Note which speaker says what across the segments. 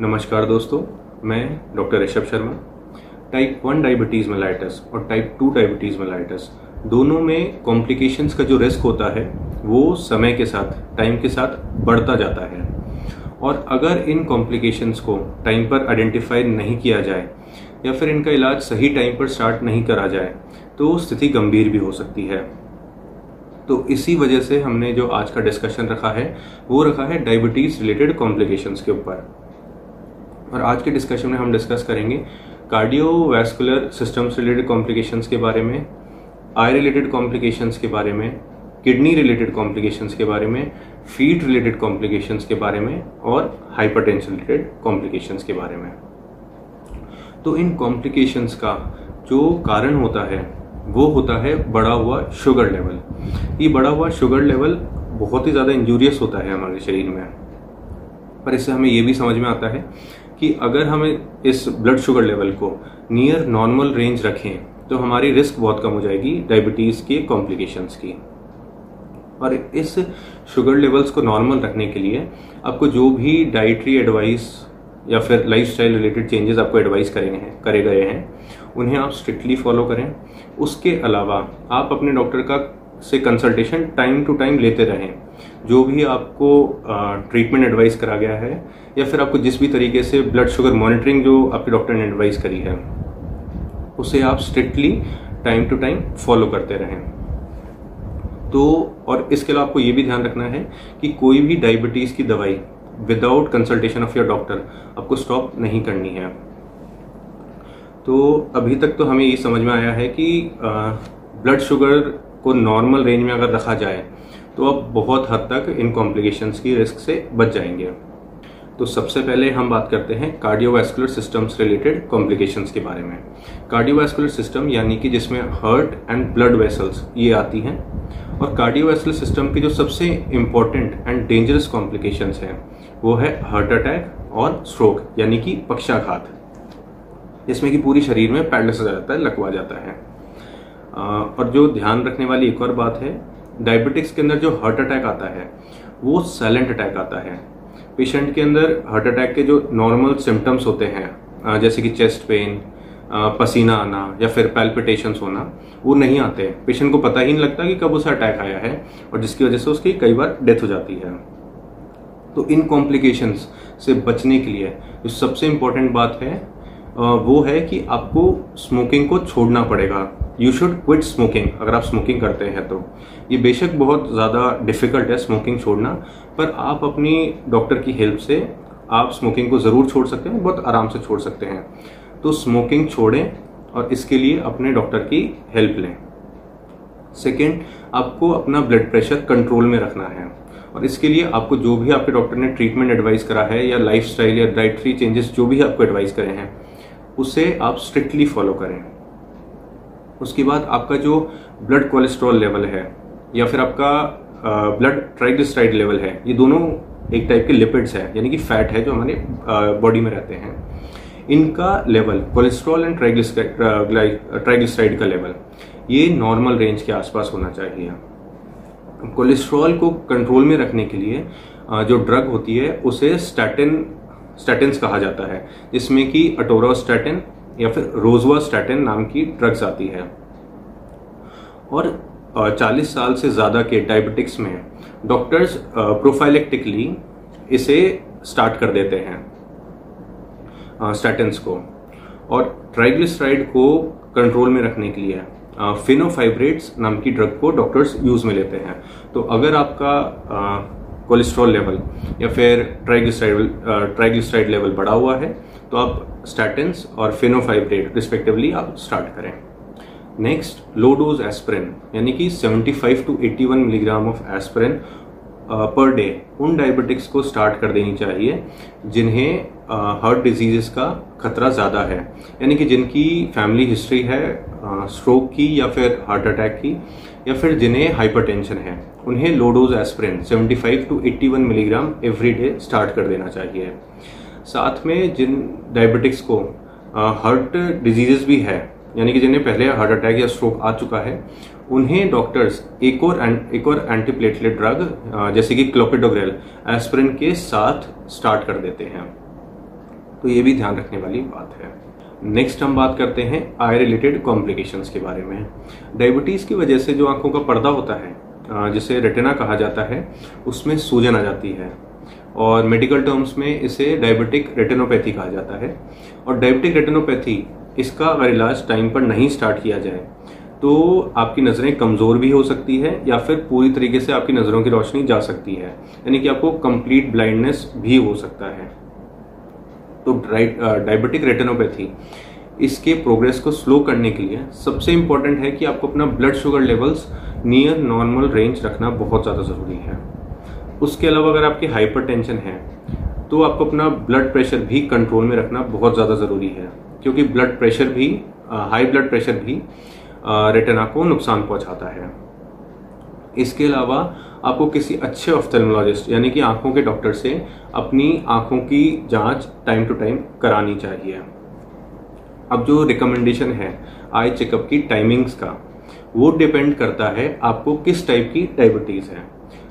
Speaker 1: नमस्कार दोस्तों, मैं doctor Rishabh Sharma. Type one diabetes mellitus और टाइप टू डायबिटीज़ मेलाइटस दोनों में कॉम्प्लिकेशंस का जो रिस्क होता है, वो समय के साथ टाइम के साथ बढ़ता जाता है। और अगर इन कॉम्प्लिकेशंस को टाइम पर आइडेंटिफाई नहीं किया जाए, या फिर इनका इलाज सही टाइम पर स्टार्ट नहीं करा जाए तो स्थिति गंभीर भी हो सकती है। तो इसी वजह से हमने जो आज का डिस्कशन रखा है, वो रखा है डायबिटीज़ रिलेटेड कॉम्प्लिकेशंस के ऊपर। और आज के डिस्कशन में हम डिस्कस करेंगे कार्डियोवैस्कुलर सिस्टम्स रिलेटेड कॉम्प्लिकेशंस के बारे में आई रिलेटेड कॉम्प्लिकेशंस के बारे में किडनी रिलेटेड कॉम्प्लिकेशंस के बारे में फीट रिलेटेड कॉम्प्लिकेशंस के बारे में और हाइपरटेंशन रिलेटेड कॉम्प्लिकेशंस के बारे में। तो इन कॉम्प्लिकेशंस का जो कारण होता है, वो होता है बढ़ा हुआ शुगर लेवल ये बढ़ा हुआ शुगर लेवल बहुत ही ज़्यादा इंजूरियस होता है हमारे शरीर में। पर इससे हमें ये भी समझ में आता है कि अगर हम इस ब्लड शुगर लेवल को नियर नॉर्मल रेंज रखें तो हमारी रिस्क बहुत कम हो जाएगी डायबिटीज़ के कॉम्प्लिकेशंस की। और इस शुगर लेवल्स को नॉर्मल रखने के लिए आपको जो भी डाइटरी एडवाइस या फिर लाइफ स्टाइल रिलेटेड चेंजेस आपको एडवाइस करेंगे हैं, करे गए हैं, उन्हें आप स्ट्रिक्टली फॉलो करें। उसके अलावा आप अपने डॉक्टर का से कंसल्टेशन टाइम टू टाइम लेते रहें। जो भी आपको ट्रीटमेंट एडवाइस करा गया है, या फिर आपको जिस भी तरीके से ब्लड शुगर मॉनिटरिंग जो आपके डॉक्टर ने एडवाइस करी है, उसे आप strictly time to time follow करते रहें। तो और इसके अलावा आपको ये भी ध्यान रखना है कि कोई भी डायबिटीज़ की दवाई without consultation of your doctor आपको स्टॉप नहीं करनी है। तो अभी तक तो हमें ये समझ में आया है कि ब्लड शुगर को नॉर्मल रेंज में अगर रखा जाए तो आप बहुत हद तक इन कॉम्प्लिकेशंस की रिस्क से बच जाएँगे। तो सबसे पहले हम बात करते हैं कार्डियोवैस्कुलर सिस्टम्स रिलेटेड कॉम्प्लिकेशंस के बारे में। कार्डियोवैस्कुलर सिस्टम यानी कि जिसमें हार्ट एंड ब्लड वेसल्स ये आती हैं। और कार्डियोवैस्कुलर सिस्टम की जो सबसे इंपॉर्टेंट एंड डेंजरस कॉम्प्लिकेशंस हैं, वो है हार्ट अटैक और स्ट्रोक यानी कि पक्षाघात। जिसमें कि पूरी शरीर में पैरलिस हो जाता है, लकवा जाता है। और जो ध्यान रखने वाली एक और बात है डायबिटिक्स के अंदर जो हार्ट अटैक आता है, वो साइलेंट अटैक आता है। पेशेंट के अंदर हार्ट अटैक के जो नॉर्मल सिम्टम्स होते हैं जैसे कि चेस्ट पेन पसीना आना या फिर पैल्पिटेशंस होना, वो नहीं आते। पेशेंट को पता ही नहीं लगता कि कब उसे अटैक आया है और जिसकी वजह से उसकी कई बार डेथ हो जाती है। तो इन कॉम्प्लिकेशंस से बचने के लिए जो सबसे इम्पोर्टेंट बात है वो है कि आपको स्मोकिंग को छोड़ना पड़ेगा। यू शुड क्विट स्मोकिंग अगर आप स्मोकिंग करते हैं तो। ये बेशक बहुत ज़्यादा डिफ़िकल्ट है स्मोकिंग छोड़ना, पर आप अपनी डॉक्टर की हेल्प से आप स्मोकिंग को ज़रूर छोड़ सकते हैं, बहुत आराम से छोड़ सकते हैं। तो स्मोकिंग छोड़ें और इसके लिए अपने डॉक्टर की हेल्प लें। सेकेंड आपको अपना ब्लड प्रेशर कंट्रोल में रखना है। और इसके लिए आपको जो भी आपके डॉक्टर ने ट्रीटमेंट एडवाइस करा है, या लाइफ या डाइटरी चेंजेस जो भी आपको एडवाइस करे हैं, उसे आप स्ट्रिक्टली फॉलो करें। उसके बाद आपका जो ब्लड कोलेस्ट्रॉल लेवल है, या फिर आपका ब्लड ट्राइग्लिसराइड लेवल है, ये दोनों एक टाइप के लिपिड्स है, यानी कि फैट है जो हमारे बॉडी में रहते हैं। इनका लेवल कोलेस्ट्रॉल एंड ट्राइग्लिसराइड का लेवल ये नॉर्मल रेंज के आसपास होना चाहिए। कोलेस्ट्रॉल को कंट्रोल में रखने के लिए जो ड्रग होती है, उसे स्टैटिन स्टैटिन्स कहा जाता है, जिसमें कि अटोरोस्टैटिन या फिर रोजवास्टैटिन नाम की ड्रग्स आती है। और 40 साल से ज़्यादा के डायबिटिक्स में डॉक्टर्स प्रोफाइलेक्टिकली इसे स्टार्ट कर देते हैं स्टैटिन्स को। और ट्राइग्लिसराइड को कंट्रोल में रखने के लिए फिनोफाइब्रेट्स नाम की ड्रग को डॉक्टर्स यूज़ में लेते हैं। तो अगर आपका कोलेस्ट्रॉल लेवल या फिर ट्राइग्लिसराइड ट्राइग्लिसराइड लेवल बढ़ा हुआ है तो आप स्टैटिन्स और फिनोफाइब्रेट रिस्पेक्टिवली आप स्टार्ट करें। नेक्स्ट लो डोज एस्प्रिन यानी कि 75 to 81 milligram of aspirin per day उन डायबिटिक्स को स्टार्ट कर देनी चाहिए जिन्हें हार्ट uh, का खतरा ज़्यादा है। यानी कि जिनकी फैमिली हिस्ट्री है स्ट्रोक uh, की या फिर हार्ट अटैक की या फिर जिन्हें हाइपरटेंशन है उन्हें low dose aspirin 75 to 81 milligram every day start कर देना चाहिए। साथ में जिन डायबिटिक्स को हार्ट डिजीजेस भी है, यानी कि जिन्हें पहले हार्ट अटैक या स्ट्रोक आ चुका है, उन्हें डॉक्टर्स एक और एक और एंटीप्लेटलेट ड्रग जैसे कि क्लोपिडोग्रेल एस्प्रिन के साथ स्टार्ट कर देते हैं। तो ये भी ध्यान रखने वाली बात है। नेक्स्ट हम बात करते हैं आई रिलेटेड कॉम्प्लिकेशंस के बारे में। डायबिटीज़ की वजह से जो आँखों का पर्दा होता है जिसे रेटिना कहा जाता है, उसमें सूजन आ जाती है। और मेडिकल टर्म्स में इसे डायबिटिक रेटिनोपैथी कहा जाता है। और डायबिटिक रेटिनोपैथी इसका अगर इलाज टाइम पर नहीं स्टार्ट किया जाए तो आपकी नज़रें कमज़ोर भी हो सकती है या फिर पूरी तरीके से आपकी नज़रों की रोशनी जा सकती है। यानी कि आपको कंप्लीट ब्लाइंडनेस भी हो सकता है। तो डायबिटिक रेटिनोपैथी इसके प्रोग्रेस को स्लो करने के लिए सबसे इंपॉर्टेंट है कि आपको अपना blood sugar levels near normal range रखना बहुत ज़्यादा ज़रूरी है। उसके अलावा अगर आपकी हाइपर है तो आपको अपना ब्लड प्रेशर भी कंट्रोल में रखना बहुत ज़्यादा ज़रूरी है, क्योंकि ब्लड प्रेशर भी हाई ब्लड प्रेशर भी रेटिना को नुकसान पहुंचाता है। इसके अलावा आपको किसी अच्छे ऑफ्थेल्मोलॉजिस्ट यानी कि आँखों के डॉक्टर से अपनी आँखों की जाँच टाइम टू टाइम करानी चाहिए। अब जो रिकमेंडेशन है आई चेकअप की टाइमिंग्स का, वो डिपेंड करता है आपको किस टाइप की डायबिटीज़ है।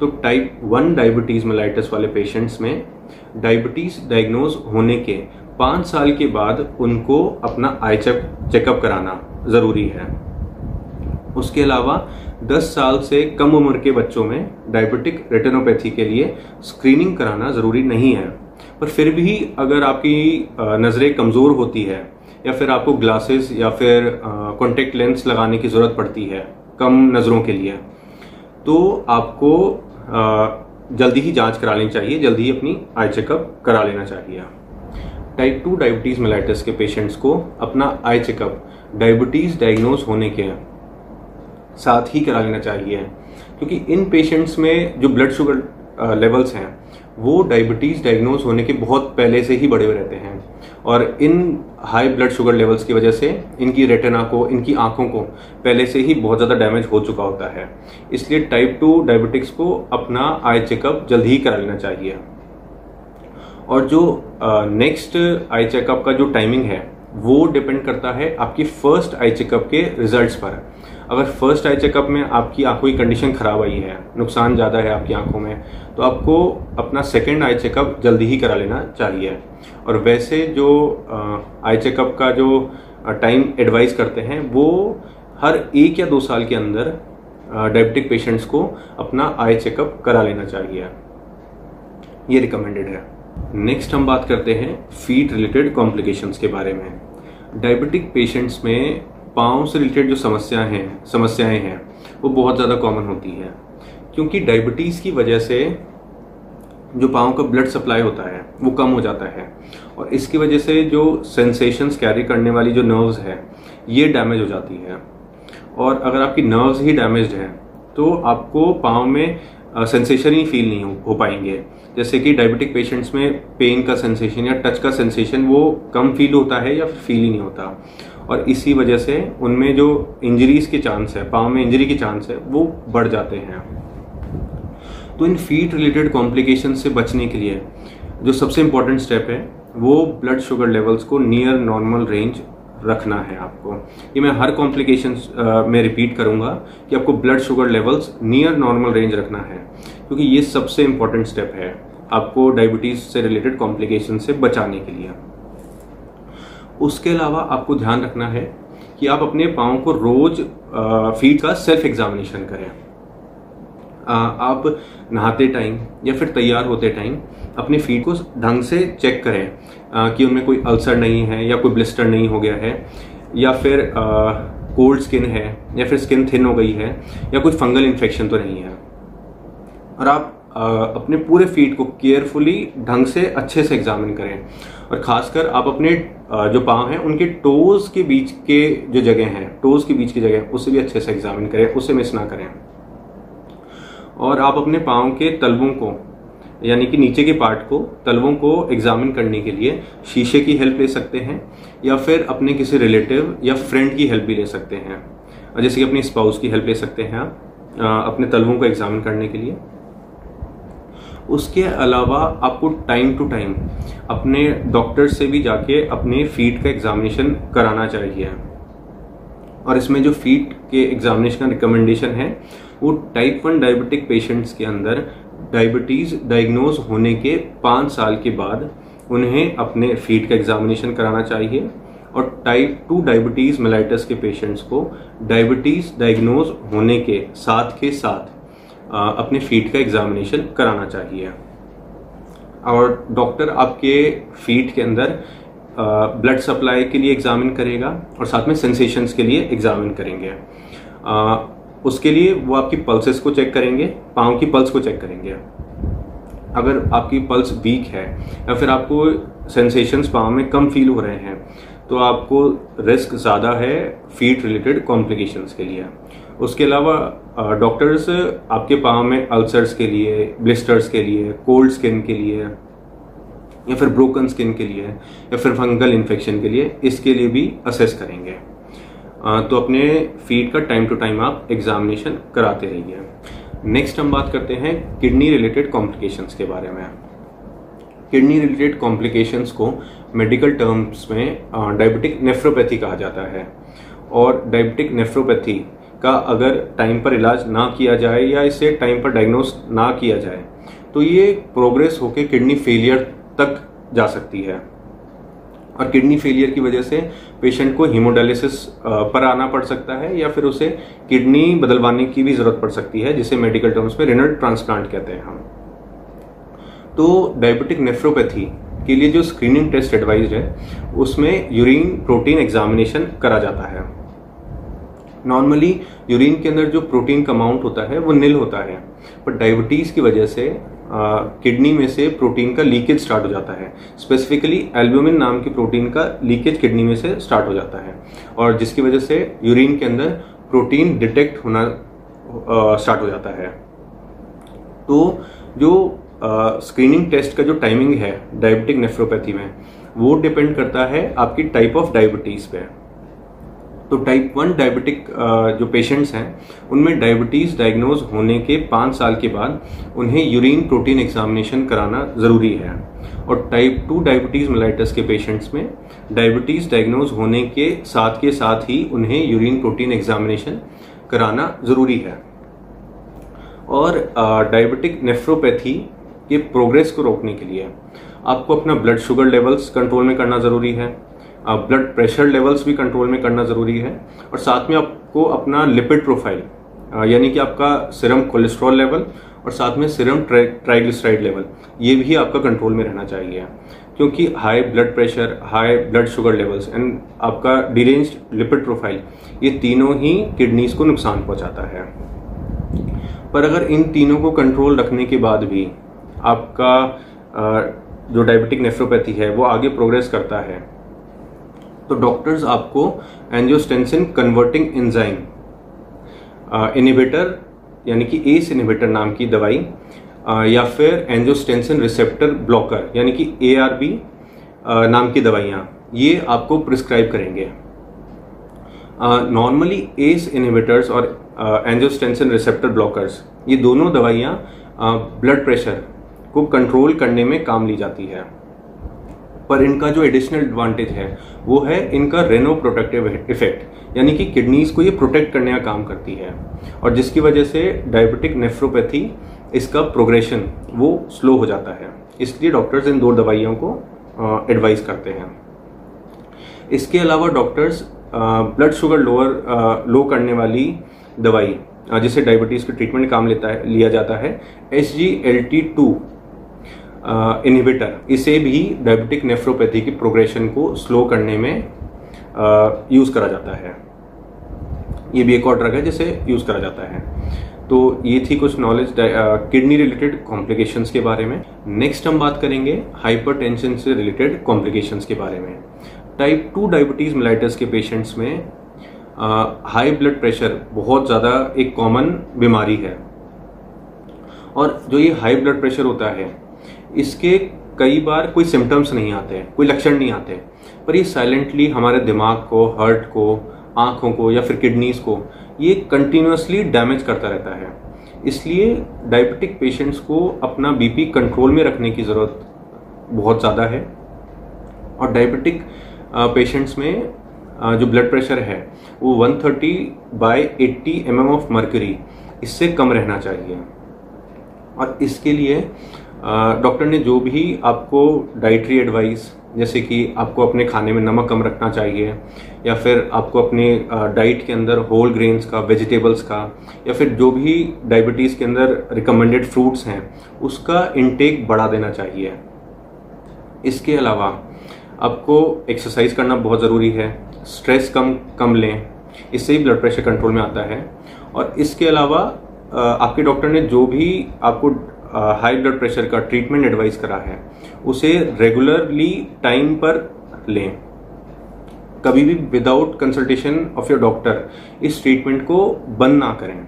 Speaker 1: तो टाइप वन डायबिटीज़ मेलाइटिस वाले पेशेंट्स में डायबिटीज़ डायग्नोज होने के पाँच साल के बाद उनको अपना आई चेक चेकअप कराना ज़रूरी है। उसके अलावा 10 साल से कम उम्र के बच्चों में डायबिटिक रेटिनोपैथी के लिए स्क्रीनिंग कराना ज़रूरी नहीं है। पर फिर भी अगर आपकी नज़रें कमज़ोर होती है या फिर आपको ग्लासेस या फिर कॉन्टेक्ट लेंस लगाने की ज़रूरत पड़ती है कम नज़रों के लिए तो आपको जल्दी ही जाँच करा लेनी चाहिए, जल्दी ही अपनी आई चेकअप करा लेना चाहिए। टाइप टू डायबिटीज़ मेलाइटिस के पेशेंट्स को अपना आई चेकअप डायबिटीज़ डायग्नोज होने के साथ ही करा लेना चाहिए। क्योंकि इन पेशेंट्स में जो ब्लड शुगर लेवल्स हैं, वो डायबिटीज़ डायग्नोज होने के बहुत पहले से ही बढ़े हुए रहते हैं। और इन हाई ब्लड शुगर लेवल्स की वजह से इनकी रेटिना को, इनकी आँखों को पहले से ही बहुत ज़्यादा डैमेज हो चुका होता है। इसलिए टाइप टू डायबिटिक्स को अपना आई चेकअप जल्द ही करा लेना चाहिए। और जो नेक्स्ट आई चेकअप का जो टाइमिंग है, वो डिपेंड करता है आपकी फ़र्स्ट आई चेकअप के रिजल्ट्स पर। अगर फ़र्स्ट आई चेकअप में आपकी आँखों की कंडीशन खराब आई है, नुकसान ज़्यादा है आपकी आँखों में तो आपको अपना सेकेंड आई चेकअप जल्दी ही करा लेना चाहिए। और वैसे जो आई चेकअप का जो टाइम एडवाइस करते हैं, वो हर एक या दो साल के अंदर डायबिटिक पेशेंट्स को अपना आई चेकअप करा लेना चाहिए। ये रिकमेंडेड है। नेक्स्ट हम बात करते हैं फीट रिलेटेड कॉम्प्लिकेशंस के बारे में। डायबिटिक पेशेंट्स में पाँव से रिलेटेड जो समस्याएँ हैं समस्याएँ हैं वो बहुत ज़्यादा कॉमन होती हैं। क्योंकि डायबिटीज़ की वजह से जो पाँव का ब्लड सप्लाई होता है वो कम हो जाता है। और इसकी वजह से जो सेंसेशंस कैरी करने वाली जो नर्व्स है ये डैमेज हो जाती है। और अगर आपकी नर्व्स ही डैमेज हैं तो आपको पाँव में सेंसेशन ही फील नहीं हो, हो पाएँगे। जैसे कि डायबिटिक पेशेंट्स में पेन का सेंसेशन या टच का सेंसेशन वो कम फील होता है या फील ही नहीं होता। और इसी वजह से उनमें जो इंजरीज के चांस है, पाँव में इंजरी के चांस है, वो बढ़ जाते हैं। तो इन फीट रिलेटेड कॉम्प्लिकेशन से बचने के लिए जो सबसे इंपॉर्टेंट स्टेप है, वो ब्लड शुगर लेवल्स को नियर नॉर्मल रेंज रखना है आपको। ये मैं हर कॉम्प्लिकेशन में रिपीट करूँगा कि आपको blood sugar levels near normal range रखना है, क्योंकि ये सबसे इंपॉर्टेंट स्टेप है आपको डायबिटीज़ से रिलेटेड कॉम्प्लिकेशन से बचाने के लिए। उसके अलावा आपको ध्यान रखना है कि आप अपने पाँव को रोज फीट का सेल्फ एग्जामिनेशन करें। आप नहाते टाइम या फिर तैयार होते टाइम अपने फीट को ढंग से चेक करें कि उनमें कोई अल्सर नहीं है या कोई ब्लिस्टर नहीं हो गया है, या फिर कोल्ड स्किन है या फिर स्किन थिन हो गई है या कोई फंगल इन्फेक्शन तो नहीं है। और आप अपने पूरे फीट को केयरफुली ढंग से अच्छे से एग्जामिन करें। और खासकर आप अपने जो पाँव हैं, उनके टोज के बीच के जो जगह हैं टोज के बीच की जगह उसे भी अच्छे से एग्जामिन करें उसे मिस ना करें। और आप अपने पाँव के तलवों को, यानी कि नीचे के पार्ट को, तलवों को एग्जामिन करने के लिए शीशे की हेल्प ले सकते हैं, या फिर अपने किसी रिलेटिव या फ्रेंड की हेल्प भी ले सकते हैं। जैसे कि अपने स्पाउस की हेल्प ले सकते हैं आप अपने तलवों को एग्जामिन करने के लिए। उसके अलावा आपको टाइम टू टाइम अपने डॉक्टर से भी जाके अपने फीट का एग्जामिनेशन कराना चाहिए। और इसमें जो फीट के एग्जामिनेशन का रिकमेंडेशन है, वो टाइप वन डायबिटिक पेशेंट्स के अंदर डायबिटीज़ डायग्नोज होने के पाँच साल के बाद उन्हें अपने फीट का एग्जामिनेशन कराना चाहिए। और टाइप टू डायबिटीज़ मेलाइटस के पेशेंट्स को डायबिटीज़ डायग्नोज होने के साथ के साथ अपने फीट का एग्जामिनेशन कराना चाहिए। और डॉक्टर आपके फीट के अंदर ब्लड सप्लाई के लिए एग्जामिन करेगा और साथ में सेंसेशंस के लिए एग्जामिन करेंगे। आ, उसके लिए वो आपकी पल्सेस को चेक करेंगे पाँव की पल्स को चेक करेंगे। अगर आपकी पल्स वीक है या फिर आपको सेंसेशंस पाँव में कम फील हो रहे हैं तो आपको रिस्क ज़्यादा है फीट रिलेटेड कॉम्प्लिकेशंस के लिए। उसके अलावा डॉक्टर्स आपके पाँव में अल्सर्स के लिए ब्लिस्टर्स के लिए कोल्ड स्किन के लिए, या फिर ब्रोकन स्किन के लिए, या फिर फंगल इन्फेक्शन के लिए, इसके लिए भी असेस करेंगे। तो अपने फीट का टाइम टू टाइम आप एग्जामिनेशन कराते रहिए। नेक्स्ट हम बात करते हैं किडनी रिलेटेड कॉम्प्लिकेशंस के बारे में। किडनी रिलेटेड कॉम्प्लिकेशंस को मेडिकल टर्म्स में डायबिटिक नेफ्रोपैथी कहा जाता है। और डायबिटिक नेफ्रोपैथी का अगर टाइम पर इलाज ना किया जाए या इसे टाइम पर डायग्नोस ना किया जाए तो ये प्रोग्रेस होकर किडनी फेलियर तक जा सकती है। और किडनी फेलियर की वजह से पेशेंट को हीमोडायलिसिस पर आना पड़ सकता है या फिर उसे किडनी बदलवाने की भी ज़रूरत पड़ सकती है, जिसे मेडिकल टर्म्स में रिनल ट्रांसप्लांट कहते हैं हम। तो डायबिटिक नेफ्रोपैथी के लिए जो स्क्रीनिंग टेस्ट एडवाइज है, उसमें यूरिन प्रोटीन एग्जामिनेशन करा जाता है। नॉर्मली यूरिन के अंदर जो प्रोटीन का अमाउंट होता है, वो नील होता है। पर डायबिटीज़ की वजह से किडनी में से प्रोटीन का लीकेज स्टार्ट हो जाता है। स्पेसिफिकली एल्ब्यूमिन नाम की प्रोटीन का लीकेज किडनी में से स्टार्ट हो जाता है। और जिसकी वजह से यूरिन के अंदर प्रोटीन डिटेक्ट होना स्टार्ट हो जाता है। तो जो स्क्रीनिंग टेस्ट का जो टाइमिंग है डायबिटिक नेफ्रोपैथी में, वो डिपेंड करता है आपकी टाइप ऑफ़ डायबिटीज़ पे। तो टाइप वन डायबिटिक जो पेशेंट्स हैं, उनमें डायबिटीज़ डायग्नोज होने के पाँच साल के बाद उन्हें यूरिन प्रोटीन एग्जामिनेशन कराना ज़रूरी है। और टाइप टू डायबिटीज़ मेलाइटस के पेशेंट्स में डायबिटीज़ डायग्नोज होने के साथ के साथ ही उन्हें यूरिन प्रोटीन एग्जामिनेशन कराना ज़रूरी है। और डायबिटिक नेफ्रोपैथी के प्रोग्रेस को रोकने के लिए आपको अपना ब्लड शुगर लेवल्स कंट्रोल में करना ज़रूरी है। ब्लड प्रेशर लेवल्स भी कंट्रोल में करना ज़रूरी है और साथ में आपको अपना लिपिड प्रोफ़ाइल यानी कि आपका सिरम कोलेस्ट्रॉल लेवल और साथ में सिरम ट्राइग्लिसराइड लेवल ये भी आपका कंट्रोल में रहना चाहिए। क्योंकि high blood pressure high blood sugar levels and आपका डिरेंज लिपिड प्रोफ़ाइल ये तीनों ही किडनीज को नुकसान पहुंचाता है। पर अगर इन तीनों को कंट्रोल रखने के बाद भी आपका जो डायबिटिक नेफ्रोपैथी है, वो आगे प्रोग्रेस करता है तो डॉक्टर्स आपको एंजियोस्टेंसिन कन्वर्टिंग एंजाइम इनिबिटर यानी कि एस इनिबिटर नाम की दवाई या फिर एंजियोस्टेंसिन रिसेप्टर ब्लॉकर यानी कि ए आर बी नाम की दवाइयाँ, ये आपको प्रिस्क्राइब करेंगे। नॉर्मली एस इनिबिटर्स और एंजियोस्टेंसिन रिसेप्टर ब्लॉकर्स ये दोनों दवाइयाँ ब्लड प्रेशर को कंट्रोल करने में काम ली जाती है। पर इनका जो एडिशनल एडवांटेज है, वो है इनका रेनो प्रोटेक्टिव इफ़ेक्ट यानी कि किडनीज को ये प्रोटेक्ट करने का काम करती है। और जिसकी वजह से डायबिटिक नेफ्रोपैथी इसका प्रोग्रेशन वो स्लो हो जाता है। इसलिए डॉक्टर्स इन दो दवाइयों को एडवाइस करते हैं। इसके अलावा doctors blood sugar lower low करने वाली दवाई जिसे डायबिटीज़ के ट्रीटमेंट काम लेता है, लिया जाता है S G L T two inhibitor इसे भी डायबिटिक नेफ्रोपैथी की प्रोग्रेशन को स्लो करने में यूज़ करा जाता है। ये भी एक और ड्रग है जिसे यूज़ करा जाता है। तो ये थी कुछ नॉलेज किडनी रिलेटेड कॉम्प्लिकेशंस के बारे में। नेक्स्ट हम बात करेंगे हाइपरटेंशन से रिलेटेड कॉम्प्लिकेशंस के बारे में। टाइप टू डायबिटीज़ मिलाइटस के पेशेंट्स में हाई ब्लड प्रेशर बहुत ज़्यादा एक कॉमन बीमारी है। और जो ये हाई ब्लड प्रेशर होता है इसके कई बार कोई सिम्टम्स नहीं आते हैं, कोई लक्षण नहीं आते हैं। पर ये साइलेंटली हमारे दिमाग को हर्ट को, आँखों को या फिर किडनीज को, ये कंटिन्यूसली डैमेज करता रहता है। इसलिए डायबिटिक पेशेंट्स को अपना बीपी कंट्रोल में रखने की ज़रूरत बहुत ज़्यादा है। और डायबिटिक पेशेंट्स में जो ब्लड प्रेशर है, वो 130 thirty by eighty M of mercury इससे कम रहना चाहिए। और इसके लिए डॉक्टर ने जो भी आपको डाइटरी एडवाइस जैसे कि आपको अपने खाने में नमक कम रखना चाहिए, या फिर आपको अपने डाइट के अंदर होल ग्रेन्स का वेजिटेबल्स का, या फिर जो भी डायबिटीज़ के अंदर रिकमेंडेड फ्रूट्स हैं, उसका इनटेक बढ़ा देना चाहिए। इसके अलावा आपको एक्सरसाइज करना बहुत ज़रूरी है स्ट्रेस कम कम लें, इससे ही ब्लड प्रेशर कंट्रोल में आता है। और इसके अलावा आपके डॉक्टर ने जो भी आपको हाई ब्लड प्रेशर का ट्रीटमेंट एडवाइस करा है, उसे रेगुलरली टाइम पर लें। कभी भी without consultation of your doctor इस ट्रीटमेंट को बंद ना करें।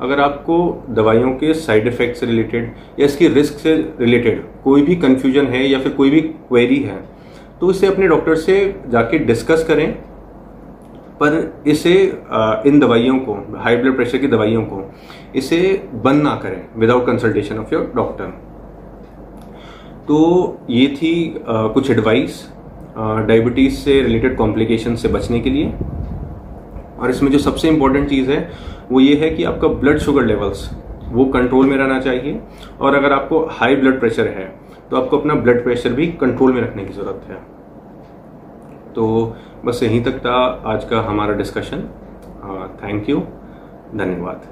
Speaker 1: अगर आपको दवाइयों के साइड इफ़ेक्ट से रिलेटेड या इसकी रिस्क से रिलेटेड कोई भी कंफ्यूजन है या फिर कोई भी क्वेरी है तो इसे अपने डॉक्टर से जाके डिस्कस करें। पर इसे इन दवाइयों को हाई ब्लड प्रेशर की दवाइयों को, इसे बंद ना करें without consultation of your doctor तो ये थी कुछ एडवाइस डायबिटीज़ से रिलेटेड कॉम्प्लिकेशन से बचने के लिए। और इसमें जो सबसे इंपॉर्टेंट चीज़ है, वो ये है कि आपका ब्लड शुगर लेवल्स वो कंट्रोल में रहना चाहिए। और अगर आपको हाई ब्लड प्रेशर है तो आपको अपना ब्लड प्रेशर भी कंट्रोल में रखने की ज़रूरत है। तो बस यहीं तक था आज का हमारा डिस्कशन थैंक यू धन्यवाद।